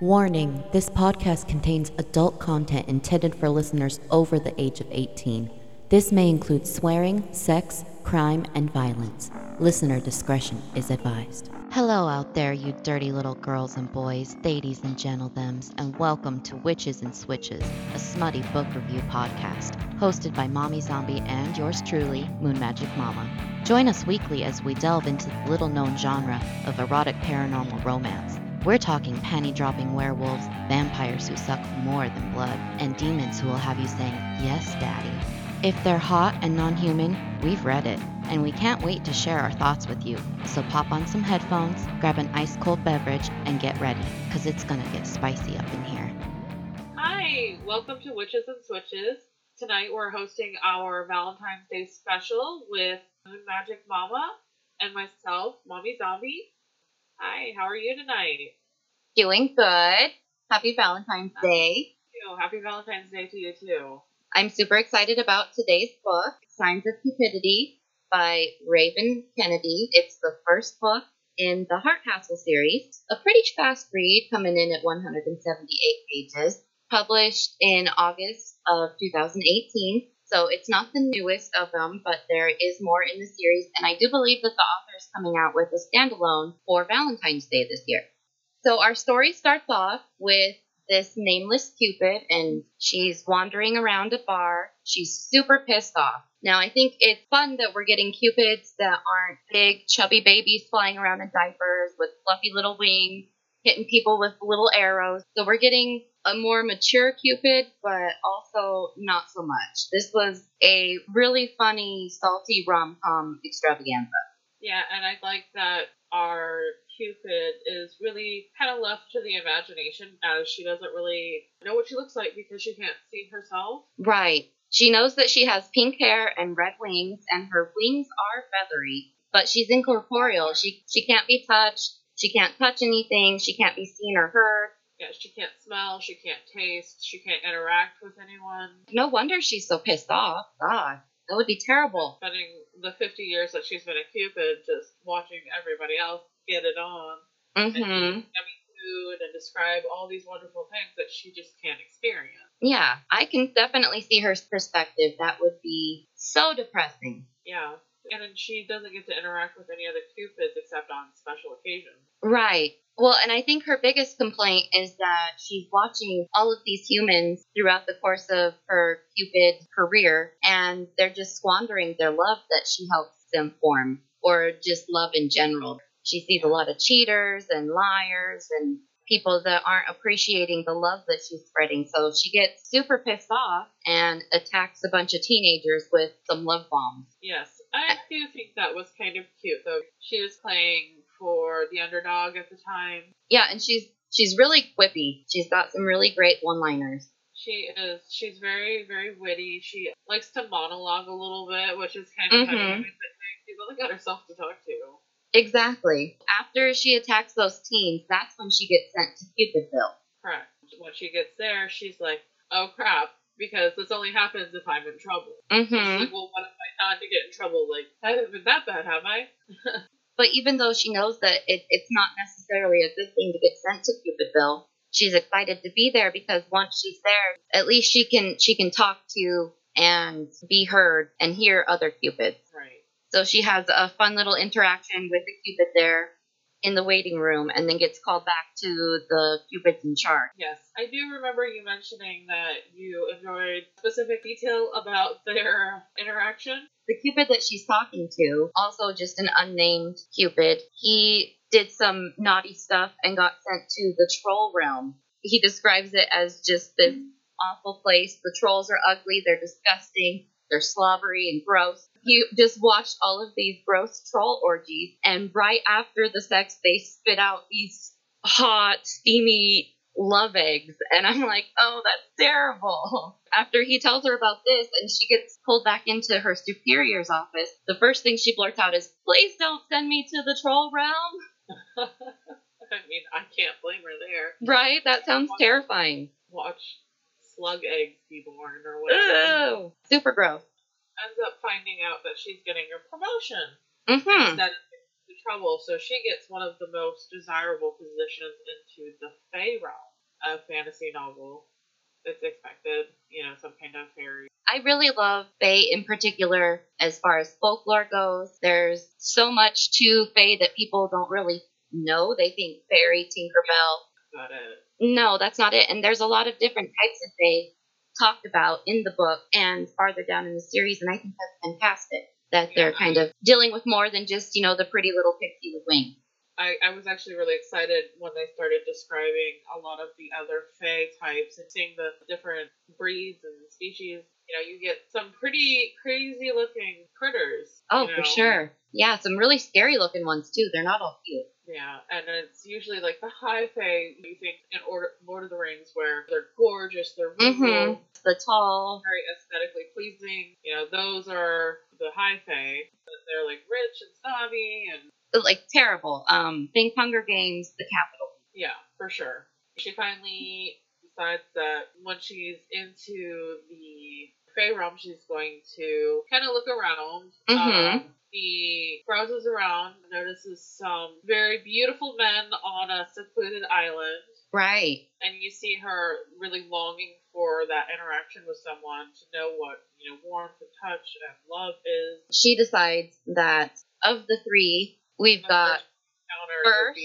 Warning this podcast contains adult content intended for listeners over the age of 18. This may include swearing, sex, crime, and violence. Listener discretion is advised. Hello, out there, you dirty little girls and boys, ladies and gentlethems, and welcome to Witches and Switches, a smutty book review podcast, hosted by Mommy Zombie and yours truly, Moon Magic Mama. Join us weekly as we delve into the little known genre of erotic paranormal romance. We're talking panty dropping werewolves, vampires who suck more than blood, and demons who will have you saying, Yes, Daddy. If they're hot and non human, we've read it, and we can't wait to share our thoughts with you. So pop on some headphones, grab an ice cold beverage, and get ready, because it's gonna get spicy up in here. Hi, welcome to Witches and Switches. Tonight we're hosting our Valentine's Day special with Moon Magic Mama and myself, Mommy Zombie. Hi, how are you tonight? Doing good. Happy Valentine's Day. You. Happy Valentine's Day to you too. I'm super excited about today's book, Signs of Cupidity by Raven Kennedy. It's the first book in the Heart Hassle series. A pretty fast read, coming in at 178 pages. Published in August of 2018. So it's not the newest of them, but there is more in the series, and I do believe that the author is coming out with a standalone for Valentine's Day this year. So our story starts off with this nameless Cupid, and she's wandering around a bar. She's super pissed off. Now, I think it's fun that we're getting Cupids that aren't big, chubby babies flying around in diapers with fluffy little wings, hitting people with little arrows. So we're getting a more mature Cupid, but also not so much. This was a really funny, salty rom com extravaganza. Yeah, and I like that our Cupid is really kind of left to the imagination as she doesn't really know what she looks like because she can't see herself. Right. She knows that she has pink hair and red wings, and her wings are feathery, but she's incorporeal. She she can't be touched. She can't touch anything. She can't be seen or heard. Yeah, she can't smell, she can't taste, she can't interact with anyone. No wonder she's so pissed off. God, that would be terrible. Spending the 50 years that she's been a Cupid just watching everybody else get it on. Mm-hmm. And eat yummy food and describe all these wonderful things that she just can't experience. Yeah, I can definitely see her perspective. That would be so depressing. Yeah. And then she doesn't get to interact with any other Cupids except on special occasions. Right. Well, and I think her biggest complaint is that she's watching all of these humans throughout the course of her Cupid career, and they're just squandering their love that she helps them form, or just love in general. She sees a lot of cheaters and liars and people that aren't appreciating the love that she's spreading. So she gets super pissed off and attacks a bunch of teenagers with some love bombs. Yes, I do think that was kind of cute, though. She was playing for the underdog at the time. Yeah, and she's she's really quippy. She's got some really great one-liners. She is. She's very, very witty. She likes to monologue a little bit, which is kind of Mhm. funny. But she's only got herself to talk to. Exactly. After she attacks those teens, that's when she gets sent to Cupidville. Correct. When she gets there, she's like, "Oh crap," because this only happens if I'm in trouble. She's Mm-hmm. like, "Well, what if I not to get in trouble? Like, I haven't been that bad, have I?" But even though she knows that it, it's not necessarily a good thing to get sent to Cupidville, she's excited to be there because once she's there, at least she can she can talk to and be heard and hear other Cupids. Right. So she has a fun little interaction with the Cupid there in the waiting room and then gets called back to the Cupids in charge. Yes, I do remember you mentioning that you enjoyed specific detail about their interaction. The Cupid that she's talking to, also just an unnamed Cupid, he did some naughty stuff and got sent to the troll realm. He describes it as just this mm-hmm. awful place. The trolls are ugly, they're disgusting, they're slobbery and gross. He just watched all of these gross troll orgies, and right after the sex, they spit out these hot, steamy love eggs. And I'm like, oh, that's terrible. After he tells her about this and she gets pulled back into her superior's office, the first thing she blurts out is, please don't send me to the troll realm. I mean, I can't blame her there. Right? That sounds terrifying. Watch slug eggs be born or whatever. Ew. Super gross. Ends up finding out that she's getting a promotion Mm-hmm. instead of into trouble, so she gets one of the most desirable positions into the Fae realm. a fantasy novel. It's expected, you know, some kind of fairy. I really love Fae in particular as far as folklore goes. There's so much to Fae that people don't really know. They think fairy, Tinkerbell. Got it. No, that's not it. And there's a lot of different types of Fae talked about in the book and farther down in the series, and I think that's fantastic that they're kind of dealing with more than just, you know, the pretty little pixie with wings. I, I was actually really excited when they started describing a lot of the other Fae types and seeing the different breeds and species. You know, you get some pretty crazy looking critters. Oh, you for sure. Yeah, some really scary looking ones too. They're not all cute. Yeah, and it's usually like the high Fae. You think in Order, Lord of the Rings, where they're gorgeous, they're Mm-hmm. regal, The tall. very aesthetically pleasing. You know, those are the high Fae. They're like rich and snobby, and like terrible. Um, think Hunger Games, the Capitol. yeah, for sure. She finally decides that when she's into the Fae realm, she's going to kind of look around. Mhm. Um, she browses around, notices some very beautiful men on a secluded island. Right. and you see her really longing for that interaction with someone to know what you know warmth and touch and love is. She decides that of the three, we've The got first.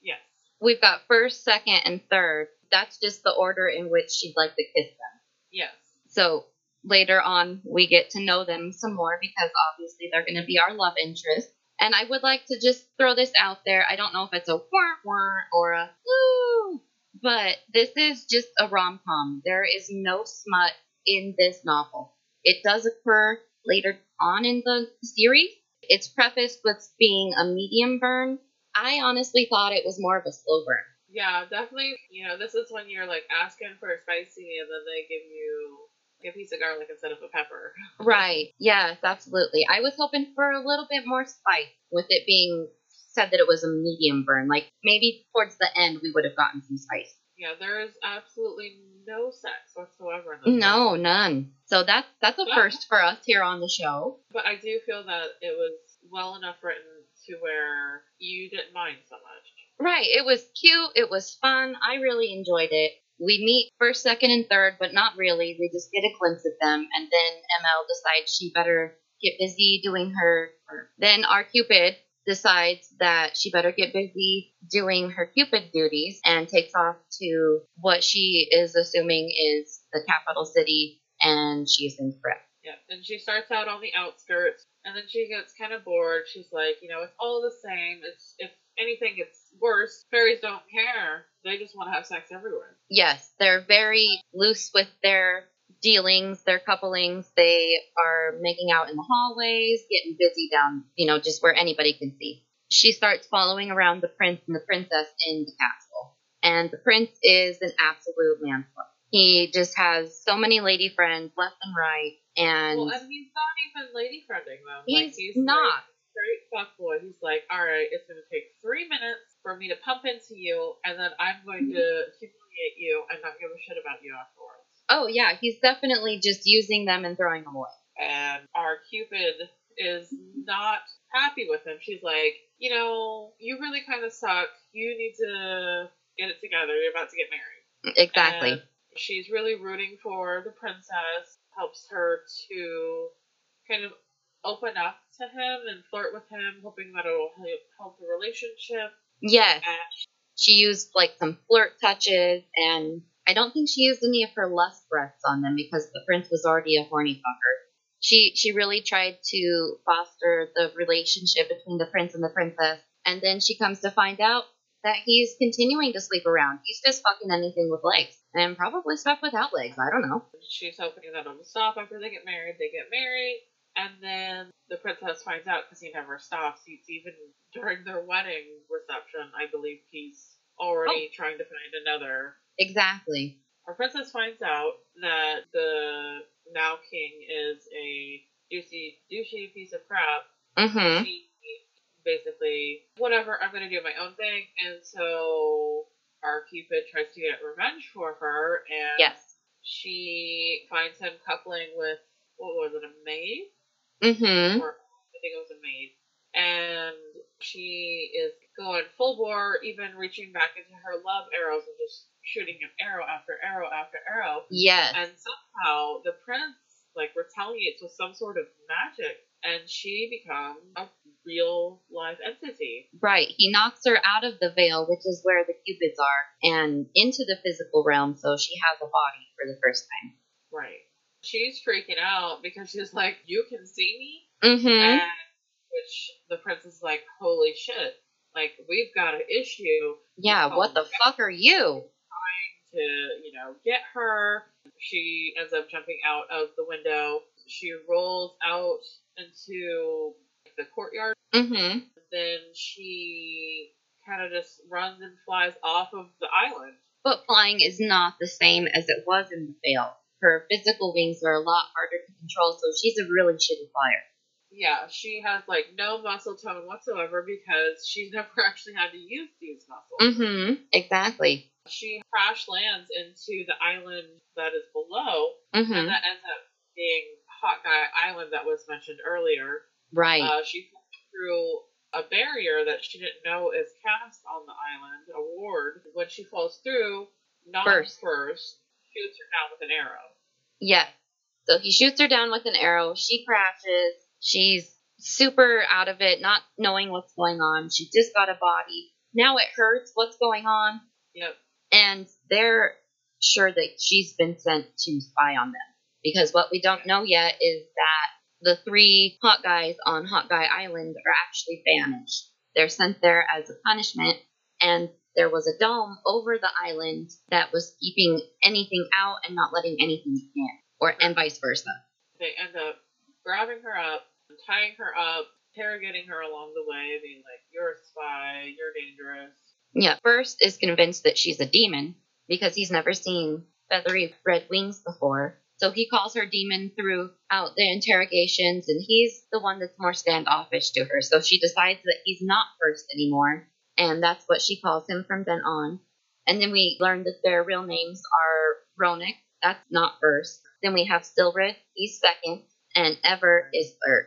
yes, we've got first, second, and third. That's just the order in which she'd like to kiss them. yes, So later on, we get to know them some more because obviously they're going to be our love interest. And I would like to just throw this out there. I don't know if it's a wah wah or a woo, but this is just a rom com. There is no smut in this novel. It does occur later on in the series. It's prefaced with being a medium burn. I honestly thought it was more of a slow burn. Yeah, definitely. You know, this is when you're like asking for a spicy, and then they give you a piece of garlic instead of a pepper. Right. Yes, absolutely. I was hoping for a little bit more spice with it being said that it was a medium burn. Like maybe towards the end we would have gotten some spice. Yeah, there is absolutely no sex whatsoever in this. book. No, none. So that's that's a But- first for us here on the show. but I do feel that it was well enough written to where you didn't mind so much. Right. It was cute. It was fun. I really enjoyed it. We meet first, second, and third, but not really. We just get a glimpse of them, and then Emelle decides she better get busy doing her. Then our Cupid decides that she better get busy doing her Cupid duties and takes off to what she is assuming is the capital city, and she's incorrect. Yeah, and she starts out on the outskirts, and then she gets kind of bored. She's like, you know, it's all the same. It's if anything, it's worse. Fairies don't care. They just want to have sex everywhere. Yes, they're very loose with their dealings, their couplings. They are making out in the hallways, getting busy down, you know, just where anybody can see. She starts following around the prince and the princess in the castle. And the prince is an absolute manslaughter. He just has so many lady friends left and right. And well, and he's not even lady friending them. he's, like, he's not. Like, straight fuckboy. He's like, all right, it's going to take three minutes for me to pump into you, and then I'm going to humiliate you and not give a shit about you afterwards. oh, yeah, he's definitely just using them and throwing them away. and our Cupid is not happy with him. She's like, you know, you really kind of suck. You need to get it together. You're about to get married. Exactly. And she's really rooting for the princess, helps her to kind of open up to him and flirt with him, hoping that it'll help, help the relationship. yes. And she used like some flirt touches and I don't think she used any of her lust breaths on them because the prince was already a horny fucker. She she really tried to foster the relationship between the prince and the princess and then she comes to find out that he's continuing to sleep around. He's just fucking anything with legs and probably stuff without legs. I don't know. she's hoping that it'll stop after they get married. They get married, and then the princess finds out because he never stops. He's even during their wedding reception. I believe he's already trying to find another. Exactly. Our princess finds out that the now king is a douchey, douchey piece of crap. Mhm. She basically, whatever, I'm gonna do my own thing, and so our Cupid tries to get revenge for her, and Yes. she finds him coupling with what was it, a maid? Mhm. Or I think it was a maid. And She is going full bore, even reaching back into her love arrows and just shooting him arrow after arrow after arrow. Yes. And somehow the prince like retaliates with some sort of magic and she becomes a real live entity. Right. He knocks her out of the veil, which is where the cupids are, and into the physical realm, so she has a body for the first time. Right. She's freaking out because she's like, You can see me? Mm-hmm. And which the prince is like, Holy shit. Like, we've got an issue Yeah, what the fuck are you? Trying to, you know, get her. She ends up jumping out of the window. She rolls out into the courtyard. Mm-hmm. Then she kind of just runs and flies off of the island. But flying is not the same as it was in the veil. Her physical wings are a lot harder to control, so she's a really shitty flyer. Yeah, she has like no muscle tone whatsoever because she's never actually had to use these muscles. Mm-hmm. Exactly. She crash lands into the island that is below, Mm-hmm. and that ends up being Hot Guy Island that was mentioned earlier. Right. Uh, she through a barrier that she didn't know is cast on the island, a ward. When she falls through, not First. first shoots her down with an arrow. Yes. So he shoots her down with an arrow. She crashes. She's super out of it, not knowing what's going on. She just got a body. Now it hurts. What's going on? Yep. And they're sure that she's been sent to spy on them. Because what we don't know yet is that the three hot guys on Hot Guy Island are actually banished. They're sent there as a punishment, and there was a dome over the island that was keeping anything out and not letting anything in, or and vice versa. They end up grabbing her up, tying her up, interrogating her along the way, being like, You're a spy, you're dangerous. Yeah, first is convinced that she's a demon because he's never seen feathery red wings before. So he calls her demon throughout the interrogations, and he's the one that's more standoffish to her. So she decides that he's not first anymore, and that's what she calls him from then on. And then we learn that their real names are Ronak, that's not first. Then we have Sylred, he's second, and Evert is third.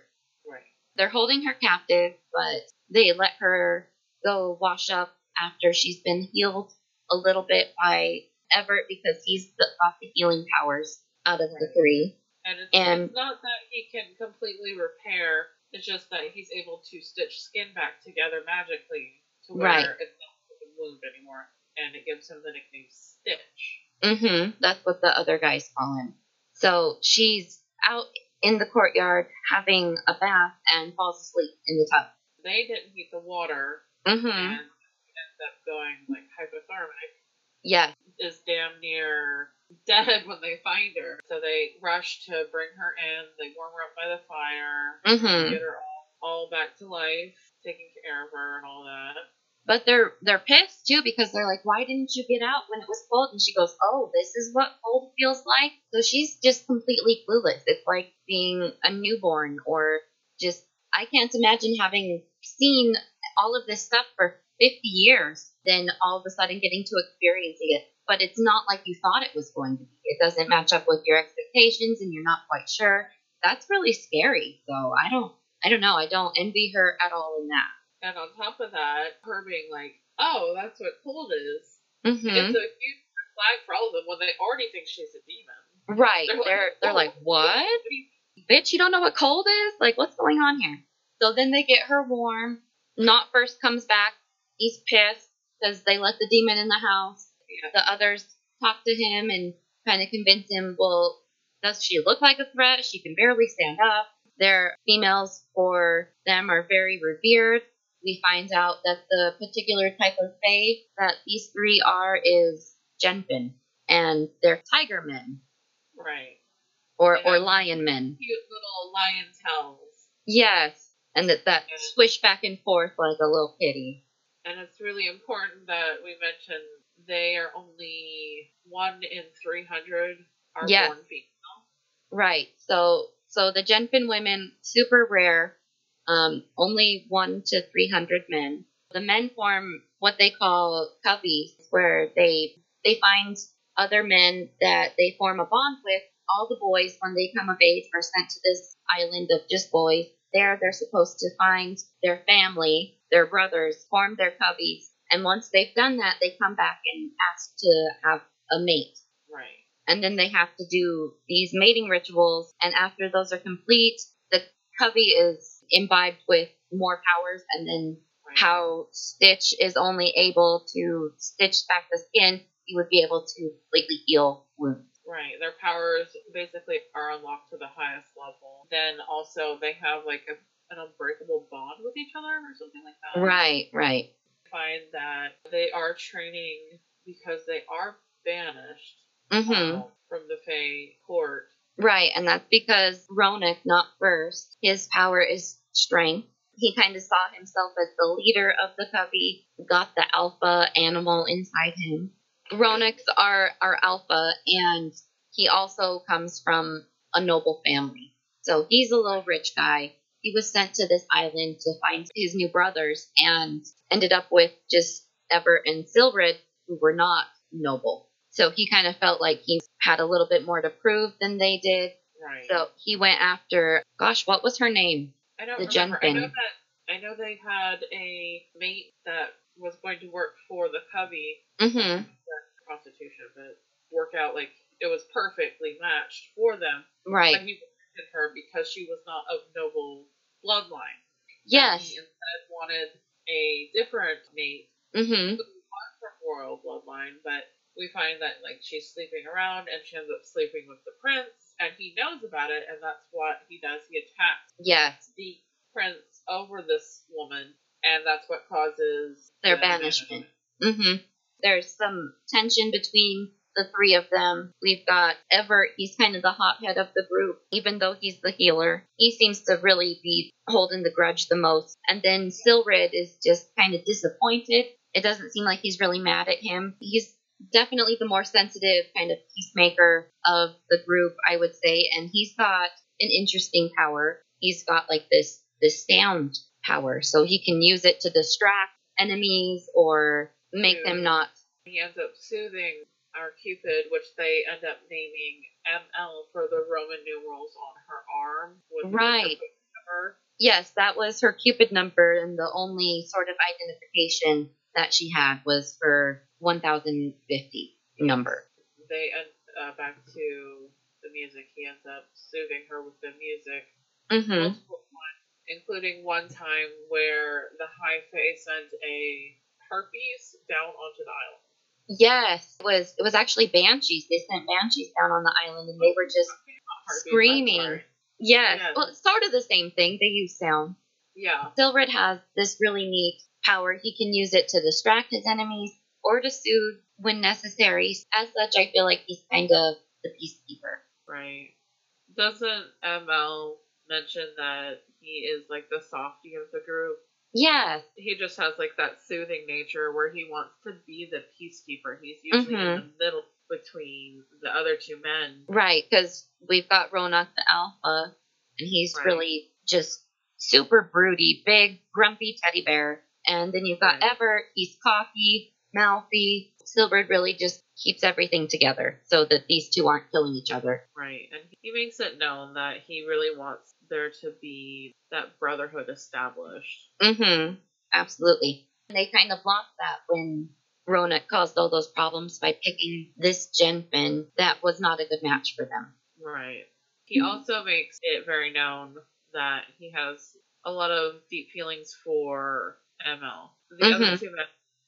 Right. They're holding her captive, but they let her go wash up after she's been healed a little bit by Evert because he's the, got the healing powers out of the three. And it's, And- it's not that he can completely repair, it's just that he's able to stitch skin back together magically to where Right. it's not a wound anymore. And it gives him the nickname Stitch. Mm-hmm. That's what the other guys call him. So she's out in the courtyard having a bath and falls asleep in the tub. They didn't heat the water Mm-hmm. and ends up going like hypothermic. Yes. is damn near dead when they find her. So they rush to bring her in. They warm her up by the fire, Mm-hmm. get her all, all back to life, taking care of her and all that. But they're they're pissed too because they're like, why didn't you get out when it was cold? And she goes, oh, this is what cold feels like. So she's just completely clueless. It's like being a newborn or just I can't imagine having seen all of this stuff for 50 years, then all of a sudden getting to experiencing it. But it's not like you thought it was going to be. It doesn't match up with your expectations, and you're not quite sure. That's really scary. So I don't, I don't know. I don't envy her at all in that. And on top of that, her being like, oh, that's what cold is. Mm-hmm. It's a huge flag for all of them when they already think she's a demon. Right. They're like, They're they're "Oh, like, what? Bitch, you don't know what cold is? Like, what's going on here? So then they get her warm. Not first comes back. He's pissed because they let the demon in the house. Yeah. The others talk to him and kind of convince him, well, does she look like a threat? She can barely stand up. Their females for them are very revered. We find out that the particular type of fae that these three are is Genfin, and they're tiger men Right. or, or lion men. Cute little lion tails. Yes, and that that Yeah. swish back and forth like a little kitty. And it's really important that we mention they are only one in 300 are Yes. born female. Right. So so the Genfin women super rare. Um, only one to three hundred men. The men form what they call coveys, where they they find other men that they form a bond with. All the boys, when they come of age, are sent to this island of just boys. There, they're supposed to find their family, their brothers, form their coveys, and once they've done that, they come back and ask to have a mate. Right. And then they have to do these mating rituals, and after those are complete, the covey is imbibed with more powers, and then Right. how Stitch is only able to stitch back the skin, he would be able to completely heal wounds. Right. Their powers basically are unlocked to the highest level. Then also they have like a, an unbreakable bond with each other or something like that. Right, right. Find that they are training because they are banished hmm um, from the Fae court. Right, and that's because Ronak, not first, his power is strength. He kind of saw himself as the leader of the covey, got the alpha animal inside him. Ronaks are, are alpha, and he also comes from a noble family. So he's a little rich guy. He was sent to this island to find his new brothers and ended up with just Evert and Sylred, who were not noble. So he kind of felt like he had a little bit more to prove than they did. Right. So he went after, gosh, what was her name? I don't the remember. I know that I know they had a mate that was going to work for the covey Mm-hmm. prostitution, but work out like it was perfectly matched for them. Right. But he rejected her because she was not of noble bloodline. And Yes. He instead wanted a different mate Mm-hmm. from royal bloodline, but we find that like she's sleeping around and she ends up sleeping with the prince, and he knows about it, and that's what he does. He attacks Yes. the prince over this woman, and that's what causes Their the banishment. Mm-hmm. There's some tension between the three of them. We've got Evert he's kind of the hothead of the group, even though he's the healer. He seems to really be holding the grudge the most. And then Sylred is just kind of disappointed. It doesn't seem like he's really mad at him. He's definitely the more sensitive kind of peacemaker of the group, I would say. And he's got an interesting power. He's got like this this sound power, so he can use it to distract enemies or make them not. He ends up soothing our Cupid, which they end up naming Emelle for the Roman numerals on her arm. with her Right. number. Yes, that was her Cupid number, and the only sort of identification that she had was her 1050 number. They end uh, back to the music. He ends up soothing her with the music Mm-hmm. including one time where the High Fae sent a harpies down onto the island. Yes, it was it was actually banshees. They sent banshees down on the island, and they were just harpies, screaming. sorry. yes. Well, it's sort of the same thing. They use sound. Yeah. Sylred has this really neat power. He can use it to distract his enemies or to soothe when necessary. As such, I feel like he's kind of the peacekeeper. Right. Doesn't Emelle mention that he is like the softy of the group? Yes. He just has like that soothing nature where he wants to be the peacekeeper. He's usually in the mm-hmm. middle between the other two men. Right, because we've got Ronak the Alpha, and he's Right. really just super broody, big, grumpy teddy bear. And then you've got. Evert, he's cocky, mouthy. Sylred really just keeps everything together so that these two aren't killing each other. Right. And he makes it known that he really wants there to be that brotherhood established. Mm-hmm. Absolutely. And they kind of lost that when Ronak caused all those problems by picking this Genfin that was not a good match for them. Right. He also makes it very known that he has a lot of deep feelings for Emelle. The other Mhm. two men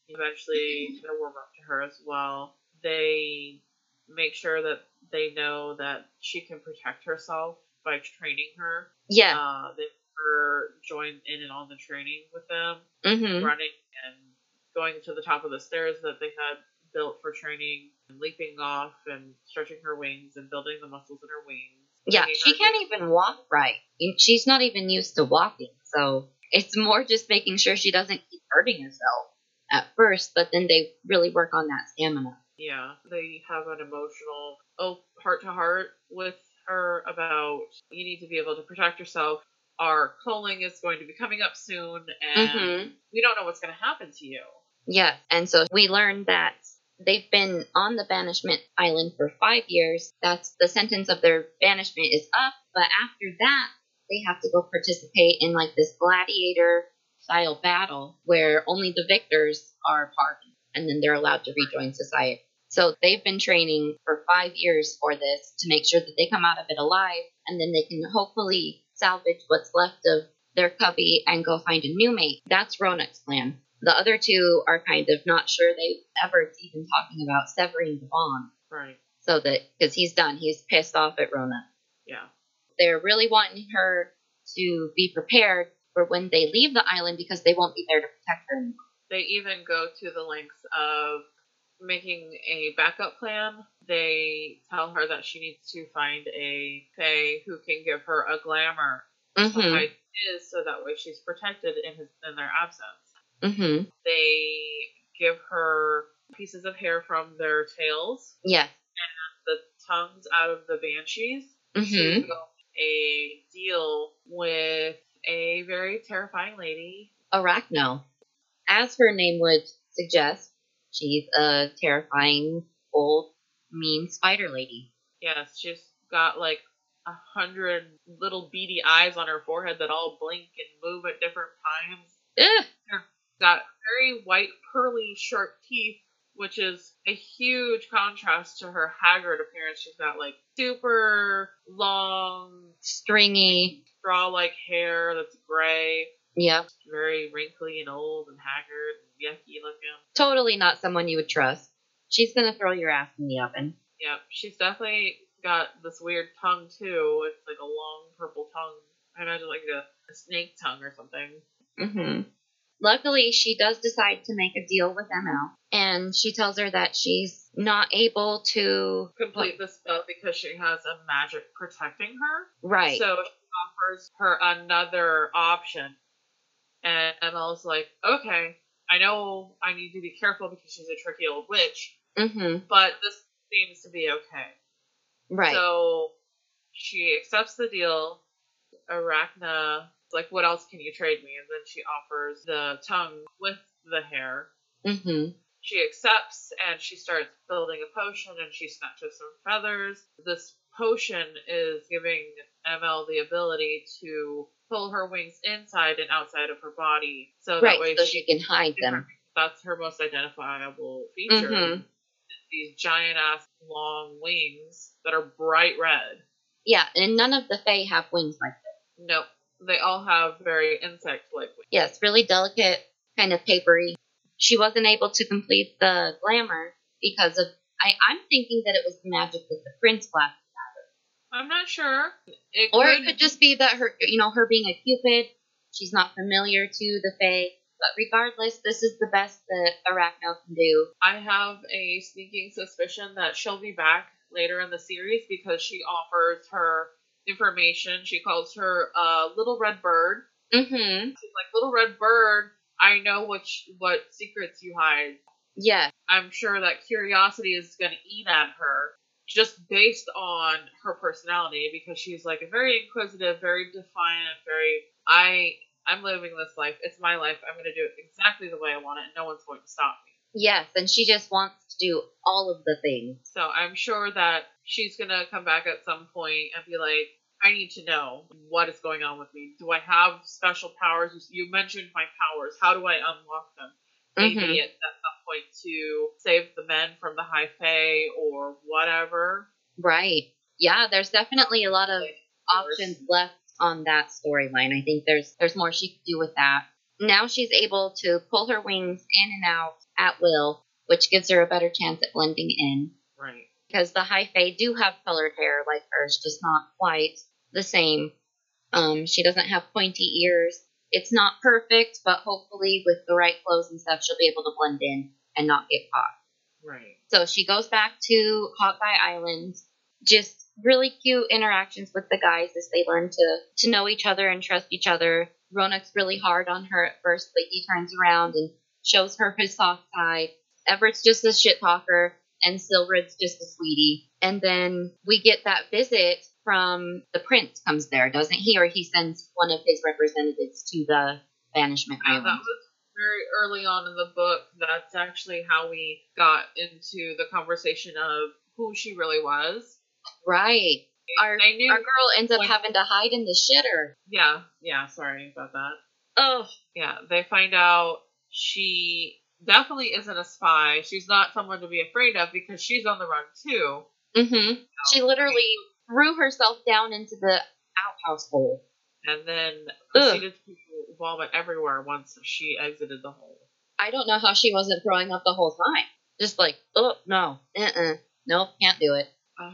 eventually they warm up to her as well. They make sure that they know that she can protect herself by training her. Yeah. Uh, they her join in and on the training with them, mm-hmm. running and going to the top of the stairs that they had built for training, and leaping off and stretching her wings and building the muscles in her wings. Yeah, she can't even walk right. She's not even used to walking, so it's more just making sure she doesn't keep hurting herself at first, but then they really work on that stamina. Yeah, they have an emotional, oh, heart to heart with her about you need to be able to protect yourself. Our culling is going to be coming up soon, and Mhm. we don't know what's going to happen to you. Yes, and so we learned that they've been on the banishment island for five years. That's the sentence of their banishment is up, but after that, they have to go participate in like this gladiator style battle where only the victors are pardoned and then they're allowed to rejoin society. So they've been training for five years for this to make sure that they come out of it alive and then they can hopefully salvage what's left of their covey and go find a new mate. That's Ronak's plan. The other two are kind of not sure they've ever even talking about severing the bond. Right. So that, because he's done, he's pissed off at Rona. Yeah. They're really wanting her to be prepared for when they leave the island because they won't be there to protect her anymore. They even go to the lengths of making a backup plan. They tell her that she needs to find a fae who can give her a glamour Mm-hmm. is so that way she's protected in his in their absence. Mm-hmm. They give her pieces of hair from their tails, Yes. And the tongues out of the banshees, Mm-hmm. to go a deal with a very terrifying lady. Arachno. As her name would suggest, she's a terrifying, old, mean spider lady. Yes, she's got like a hundred little beady eyes on her forehead that all blink and move at different times. Ugh. Got very white, pearly, sharp teeth, which is a huge contrast to her haggard appearance. She's got like super long, Stringy. straw like hair that's gray, Yeah. very wrinkly and old and haggard and yucky looking. Totally not someone you would trust. She's gonna throw your ass in the oven. Yep, she's definitely got this weird tongue too. It's like a long purple tongue. I imagine like a, a snake tongue or something. Mm-hmm. Luckily, she does decide to make a deal with Emelle, and she tells her that she's not able to Complete the spell because she has a magic protecting her. Right. So she offers her another option. And Emma's like, okay, I know I need to be careful because she's a tricky old witch, mm-hmm. but this seems to be okay. Right. So she accepts the deal. Arachna like, what else can you trade me? And then she offers the tongue with the hair. mm-hmm. She accepts and she starts building a potion and she snatches some feathers. This potion is giving Emelle the ability to pull her wings inside and outside of her body. So Right. that way So she can hide them. That's her most identifiable feature. Mhm. These giant ass long wings that are bright red. Yeah, and none of the Fae have wings like this. Nope. They all have very insect like wings. Yes, really delicate, kind of papery. She wasn't able to complete the glamour because of. I, I'm thinking that it was the magic that the prince blasted. I'm not sure. It Or could, it could just be that her, you know, her being a cupid, she's not familiar to the Fae. But regardless, this is the best that Arachno can do. I have a sneaking suspicion that she'll be back later in the series because she offers her information. She calls her uh, Little Red Bird. Mm-hmm. She's like, Little Red Bird, I know what, sh- what secrets you hide. Yeah. I'm sure that curiosity is going to eat at her just based on her personality because she's like a very inquisitive, very defiant, very I I'm living this life. It's my life. I'm going to do it exactly the way I want it and no one's going to stop me. Yes, and she just wants to do all of the things. So I'm sure that she's going to come back at some point and be like I need to know what is going on with me. Do I have special powers? You mentioned my powers. How do I unlock them? maybe Mhm. it's at some point to save the men from the high fae or whatever. Right. Yeah, there's definitely a lot of options left on that storyline. I think there's there's more she could do with that. Now she's able to pull her wings in and out at will, which gives her a better chance at blending in. Right. Because the high fae do have colored hair like hers, just not quite the same. Um, she doesn't have pointy ears. It's not perfect, but hopefully with the right clothes and stuff, she'll be able to blend in and not get caught. Right. So she goes back to Hot Guy Island. Just really cute interactions with the guys as they learn to to know each other and trust each other. Ronak's really hard on her at first, but he turns around and shows her his soft side. Evert's just a shit talker, and Sylred's just a sweetie. And then we get that visit from the prince comes there, doesn't he? Or he sends one of his representatives to the banishment oh, Yeah, island. that was very early on in the book. That's actually how we got into the conversation of who she really was. Right. Our, I knew. our girl ends up when- having to hide in the shitter. yeah. Yeah. Sorry about that. Oh, Yeah, they find out she definitely isn't a spy. She's not someone to be afraid of because she's on the run too. mm-hmm. She literally threw herself down into the outhouse hole. And then Ugh. proceeded to vomit everywhere once she exited the hole. I don't know how she wasn't throwing up the whole time. Just like, oh no, uh-uh, nope, can't do it.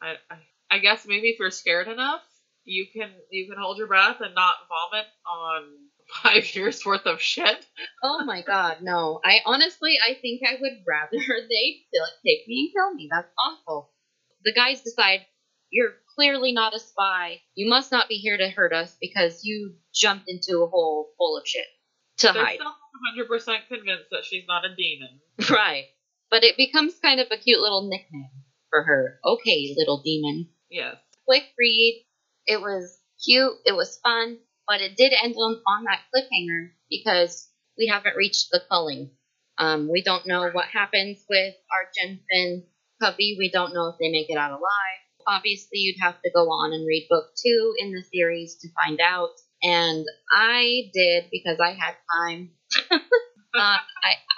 I, I I guess maybe if you're scared enough, you can you can hold your breath and not vomit on five years worth of shit. Oh my god, no. I honestly, I think I would rather they take me and kill me. That's awful. The guys decide, you're clearly not a spy. You must not be here to hurt us because you jumped into a hole full of shit to They're hide. still 100 percent convinced that she's not a demon. Right. But it becomes kind of a cute little nickname for her. Okay, little demon. Yes. Quick read. It was cute. It was fun. But it did end on, on that cliffhanger because we haven't reached the culling. Um, we don't know what happens with our Jensen covey. We don't know if they make it out alive. Obviously, you'd have to go on and read book two in the series to find out. And I did because I had time. uh, I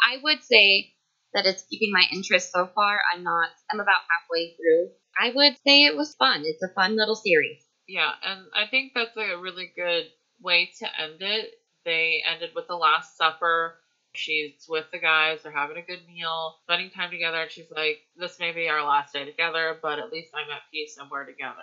I would say that it's keeping my interest so far. I'm not. I'm about halfway through. I would say it was fun. It's a fun little series. Yeah, and I think that's a really good way to end it. They ended with the Last Supper. She's with the guys, they're having a good meal, spending time together, and she's like, This may be our last day together, but at least I'm at peace and we're together.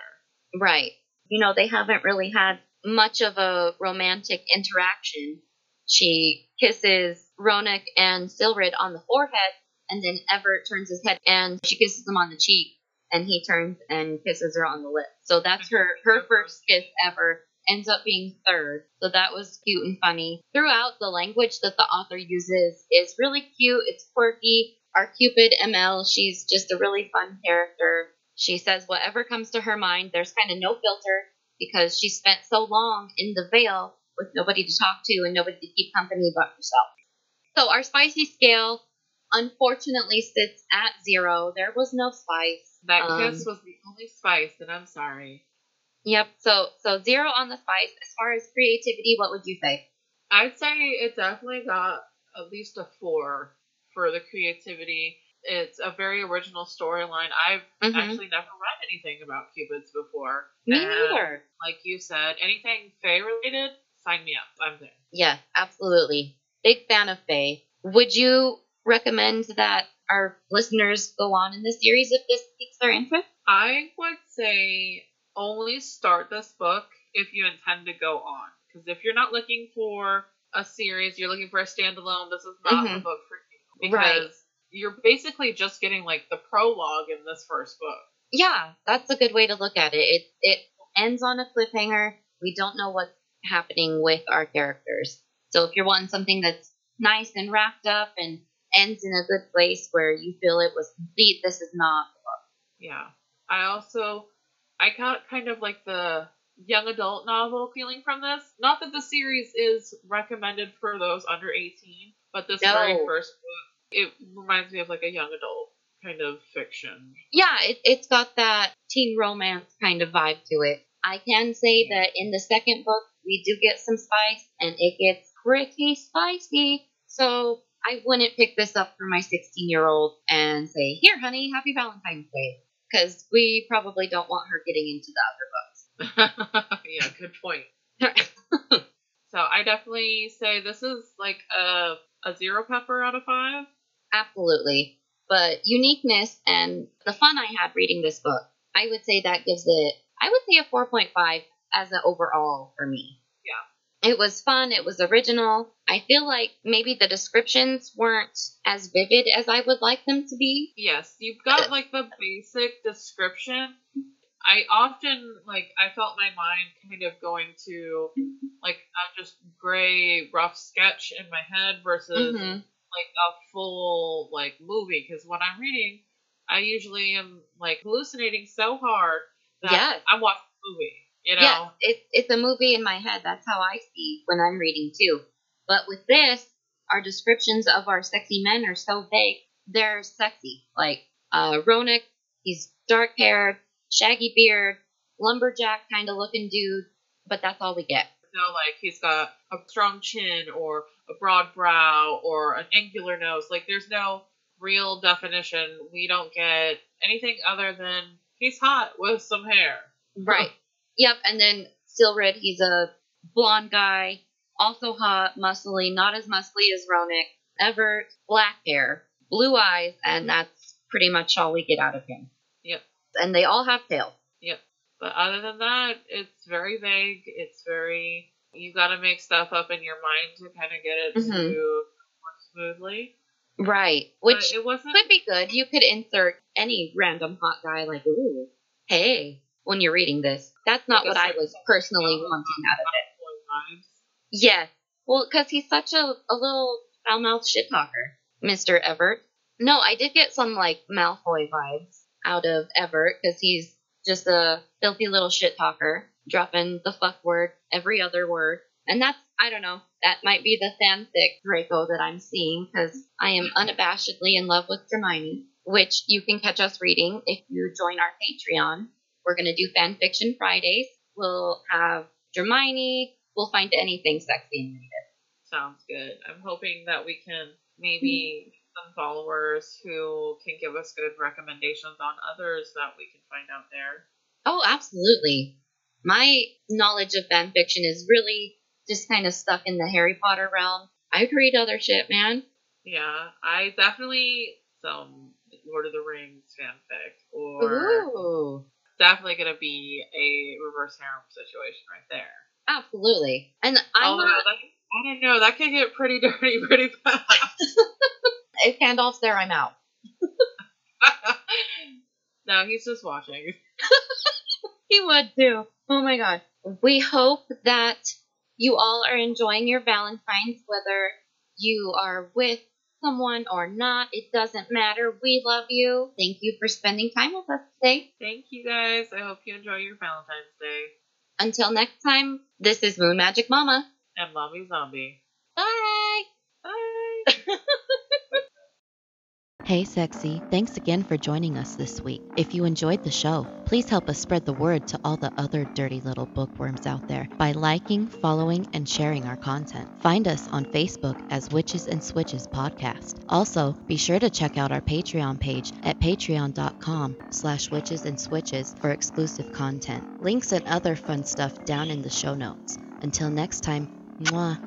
Right. You know, they haven't really had much of a romantic interaction. She kisses Ronak and Sylred on the forehead, and then Evert turns his head and she kisses him on the cheek, and he turns and kisses her on the lip. So that's her mm-hmm. her first kiss ever. Ends up being third. So that was cute and funny. Throughout, the language that the author uses is really cute. It's quirky. Our Cupid Emelle, she's just a really fun character. She says whatever comes to her mind. There's kind of no filter because she spent so long in the veil with nobody to talk to and nobody to keep company but herself. So our spicy scale unfortunately sits at zero. There was no spice. That Um, kiss was the only spice, and I'm sorry. Yep. So so zero on the spice. As far as creativity, what would you say? I'd say it definitely got at least a four for the creativity. It's a very original storyline. I've Mhm. actually never read anything about cupids before. Me And neither. Like you said, anything Fae related, sign me up. I'm there. Yeah, absolutely. Big fan of Fae. Would you recommend that our listeners go on in the series if this piques their interest? I would say only start this book if you intend to go on. Because if you're not looking for a series, you're looking for a standalone, this is not the Mhm. book for you. Right. Because you're basically just getting like the prologue in this first book. Yeah, that's a good way to look at it. It it ends on a cliffhanger. We don't know what's happening with our characters. So if you're wanting something that's nice and wrapped up and ends in a good place where you feel it was complete, this is not. The book. Yeah. I also I got kind of like the young adult novel feeling from this. Not that the series is recommended for those under 18, but this No. very first book, it reminds me of like a young adult kind of fiction. Yeah, it, it's got that teen romance kind of vibe to it. I can say mm-hmm. that in the second book, we do get some spice, and it gets pretty spicy. So I wouldn't pick this up for my 16 year old and say, Here, honey, happy Valentine's Day. Because we probably don't want her getting into the other books. yeah, good point. So I definitely say this is like a a zero pepper out of five. Absolutely. But uniqueness and the fun I had reading this book, I would say that gives it, I would say a 4.5 as an overall for me. It was fun. It was original. I feel like maybe the descriptions weren't as vivid as I would like them to be. Yes, you've got like the basic description. I often like I felt my mind kind of going to like a just gray rough sketch in my head versus Mhm. like a full like movie because when I'm reading, I usually am like hallucinating so hard that Yes. I'm watching a movie. You know, Yes, it's it's a movie in my head. That's how I see when I'm reading too. But with this, our descriptions of our sexy men are so vague. They're sexy. Like uh, Ronak, he's dark haired, shaggy beard, lumberjack kind of looking dude. But that's all we get. no like he's got a strong chin or a broad brow or an angular nose. Like there's no real definition. We don't get anything other than he's hot with some hair. Right. Yep. And then Sylred, he's a blonde guy, also hot, muscly, not as muscly as Ronak. Evert, black hair, blue eyes, and that's pretty much all we get out of him. Yep. And they all have tails. Yep. But other than that, it's very vague. It's very you got to make stuff up in your mind to kind of get it Mhm. to work smoothly. Right. But Which it wasn't. could be good. You could insert any random hot guy, like, ooh, hey, when you're reading this. That's not what I was personally wanting out of it. Yes. Well, because he's such a, a little foul mouthed shit talker, Mr. Evert. No, I did get some, like, Malfoy vibes out of Evert because he's just a filthy little shit talker, dropping the fuck word every other word. And that's, I don't know, that might be the fanfic Draco that I'm seeing because I am unabashedly in love with Hermione, which you can catch us reading if you join our Patreon. We're going to do fan fiction Fridays. We'll have Hermione. We'll find anything sexy and read it. Sounds good. I'm hoping that we can maybe get some followers who can give us good recommendations on others that we can find out there. Oh, absolutely. My knowledge of fan fiction is really just kind of stuck in the Harry Potter realm. I'd read other shit, man. Yeah, I definitely some Lord of the Rings fanfic, or Ooh. Definitely gonna be a reverse harem situation right there. Absolutely. And I'm Although not, that, I don't know, that could get pretty dirty pretty fast. if Gandalf's there, I'm out. no, he's just watching. He would too. Oh my god. We hope that you all are enjoying your Valentine's, whether you are with someone or not. It doesn't matter. We love you. Thank you for spending time with us today. Thank you guys. I hope you enjoy your Valentine's Day. Until next time, this is MoonMagickMama. And MomiZombi. Bye. Bye. Hey, sexy. Thanks again for joining us this week. If you enjoyed the show, please help us spread the word to all the other dirty little bookworms out there by liking, following, and sharing our content. Find us on Facebook as Witches and Switches Podcast. Also, be sure to check out our Patreon page at patreon.com slash witches and switches for exclusive content. Links and other fun stuff down in the show notes. Until next time, mwah.